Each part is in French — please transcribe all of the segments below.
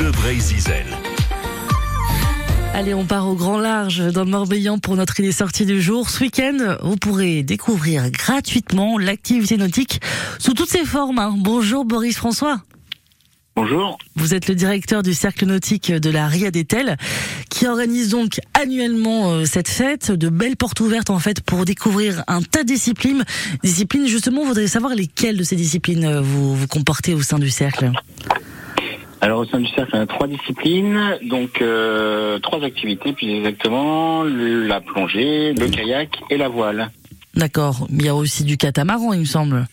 Bleu Brésil. Allez, on part au grand large dans le Morbihan pour notre idée sortie du jour. Ce week-end, vous pourrez découvrir gratuitement l'activité nautique sous toutes ses formes. hein. Bonjour Boris François. Bonjour. Vous êtes le directeur du cercle nautique de la Ria d'Etel qui organise donc annuellement euh, cette fête, de belles portes ouvertes en fait pour découvrir un tas de disciplines. Disciplines justement, vous voudriez savoir lesquelles de ces disciplines euh, vous vous comportez au sein du cercle? Alors au sein du cercle, on a trois disciplines, donc euh, trois activités, plus exactement le- la plongée, le kayak et la voile. D'accord. Il y a aussi du catamaran, il me semble.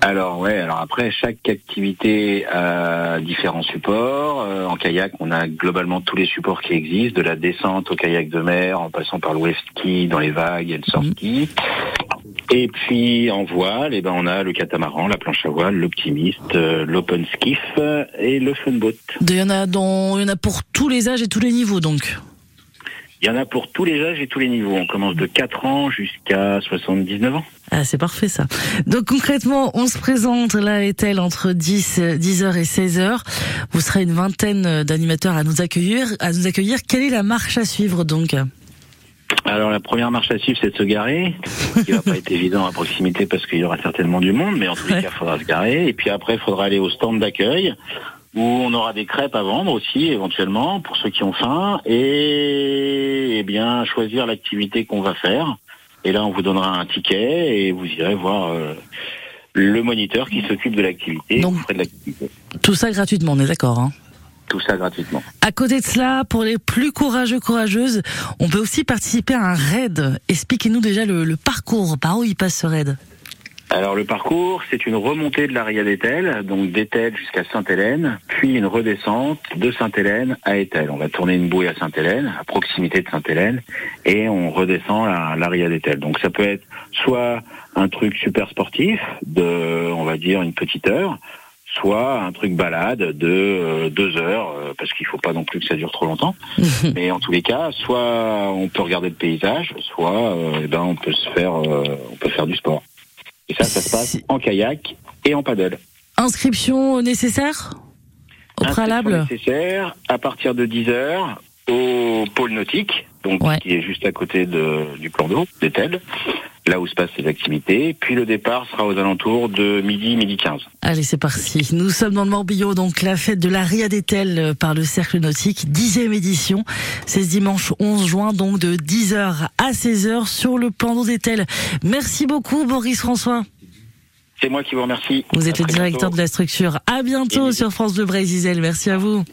Alors ouais, alors après chaque activité a différents supports. Euh, en kayak, on a globalement tous les supports qui existent, de la descente au kayak de mer, en passant par le wave ski dans les vagues et le surf ski. Et puis en voile, eh ben on a le catamaran, la planche à voile, l'optimiste, euh, l'open skiff euh, et le funboat. Il y en a dans, il y en a pour tous les âges et tous les niveaux donc. Il y en a pour tous les âges et tous les niveaux. On commence de 4 ans jusqu'à 79 ans. Ah, c'est parfait ça. Donc concrètement, on se présente là et elle entre 10, 10h et 16h. Vous serez une vingtaine d'animateurs à nous accueillir. À nous accueillir. Quelle est la marche à suivre donc? Alors la première marche à suivre, c'est de se garer, ce qui va pas être évident à proximité parce qu'il y aura certainement du monde, mais en tous les Ouais. cas, il faudra se garer. Et puis après, il faudra aller au stand d'accueil où on aura des crêpes à vendre aussi, éventuellement, pour ceux qui ont faim, et, eh bien choisir l'activité qu'on va faire. Et là, on vous donnera un ticket et vous irez voir euh, le moniteur qui s'occupe de l'activité. Donc- de l'activité. Tout ça gratuitement, on est d'accord. Hein Tout ça gratuitement. à côté de cela, pour les plus courageux, courageuses, on peut aussi participer à un raid. Expliquez-nous déjà le, le parcours, par où il passe ce raid? Alors le parcours, c'est une remontée de l'Aria d'Etel, donc d'Etel jusqu'à Sainte-Hélène, puis une redescente de Sainte-Hélène à Etel. On va tourner une bouée à Sainte-Hélène, à proximité de Sainte-Hélène, et on redescend à l'Aria d'Etel. Donc ça peut être soit un truc super sportif de, on va dire, une petite heure, soit un truc balade de euh, deux heures, euh, parce qu'il faut pas non plus que ça dure trop longtemps. Mais en tous les cas, soit on peut regarder le paysage, soit euh, eh ben on peut se faire, on peut faire du sport. Et ça, ça se passe en kayak et en paddle. Inscription nécessaire Au Inscription préalable nécessaire à partir de 10 heures au pôle nautique, donc Ouais. qui est juste à côté de, du plan d'eau, d'Etel, là où se passent les activités. Puis le départ sera aux alentours de midi, midi 15. Allez, c'est parti. Nous sommes dans le Morbihan, donc la fête de la Ria d'Etel euh, par le Cercle Nautique, dixième édition. C'est ce dimanche 11 juin, donc de 10h à 16h sur le plan d'eau d'Etel. Merci beaucoup, Boris François. C'est moi qui vous remercie. Vous êtes À le directeur bientôt. de la structure. À bientôt Et- sur France Bleu Brésil. Merci à vous.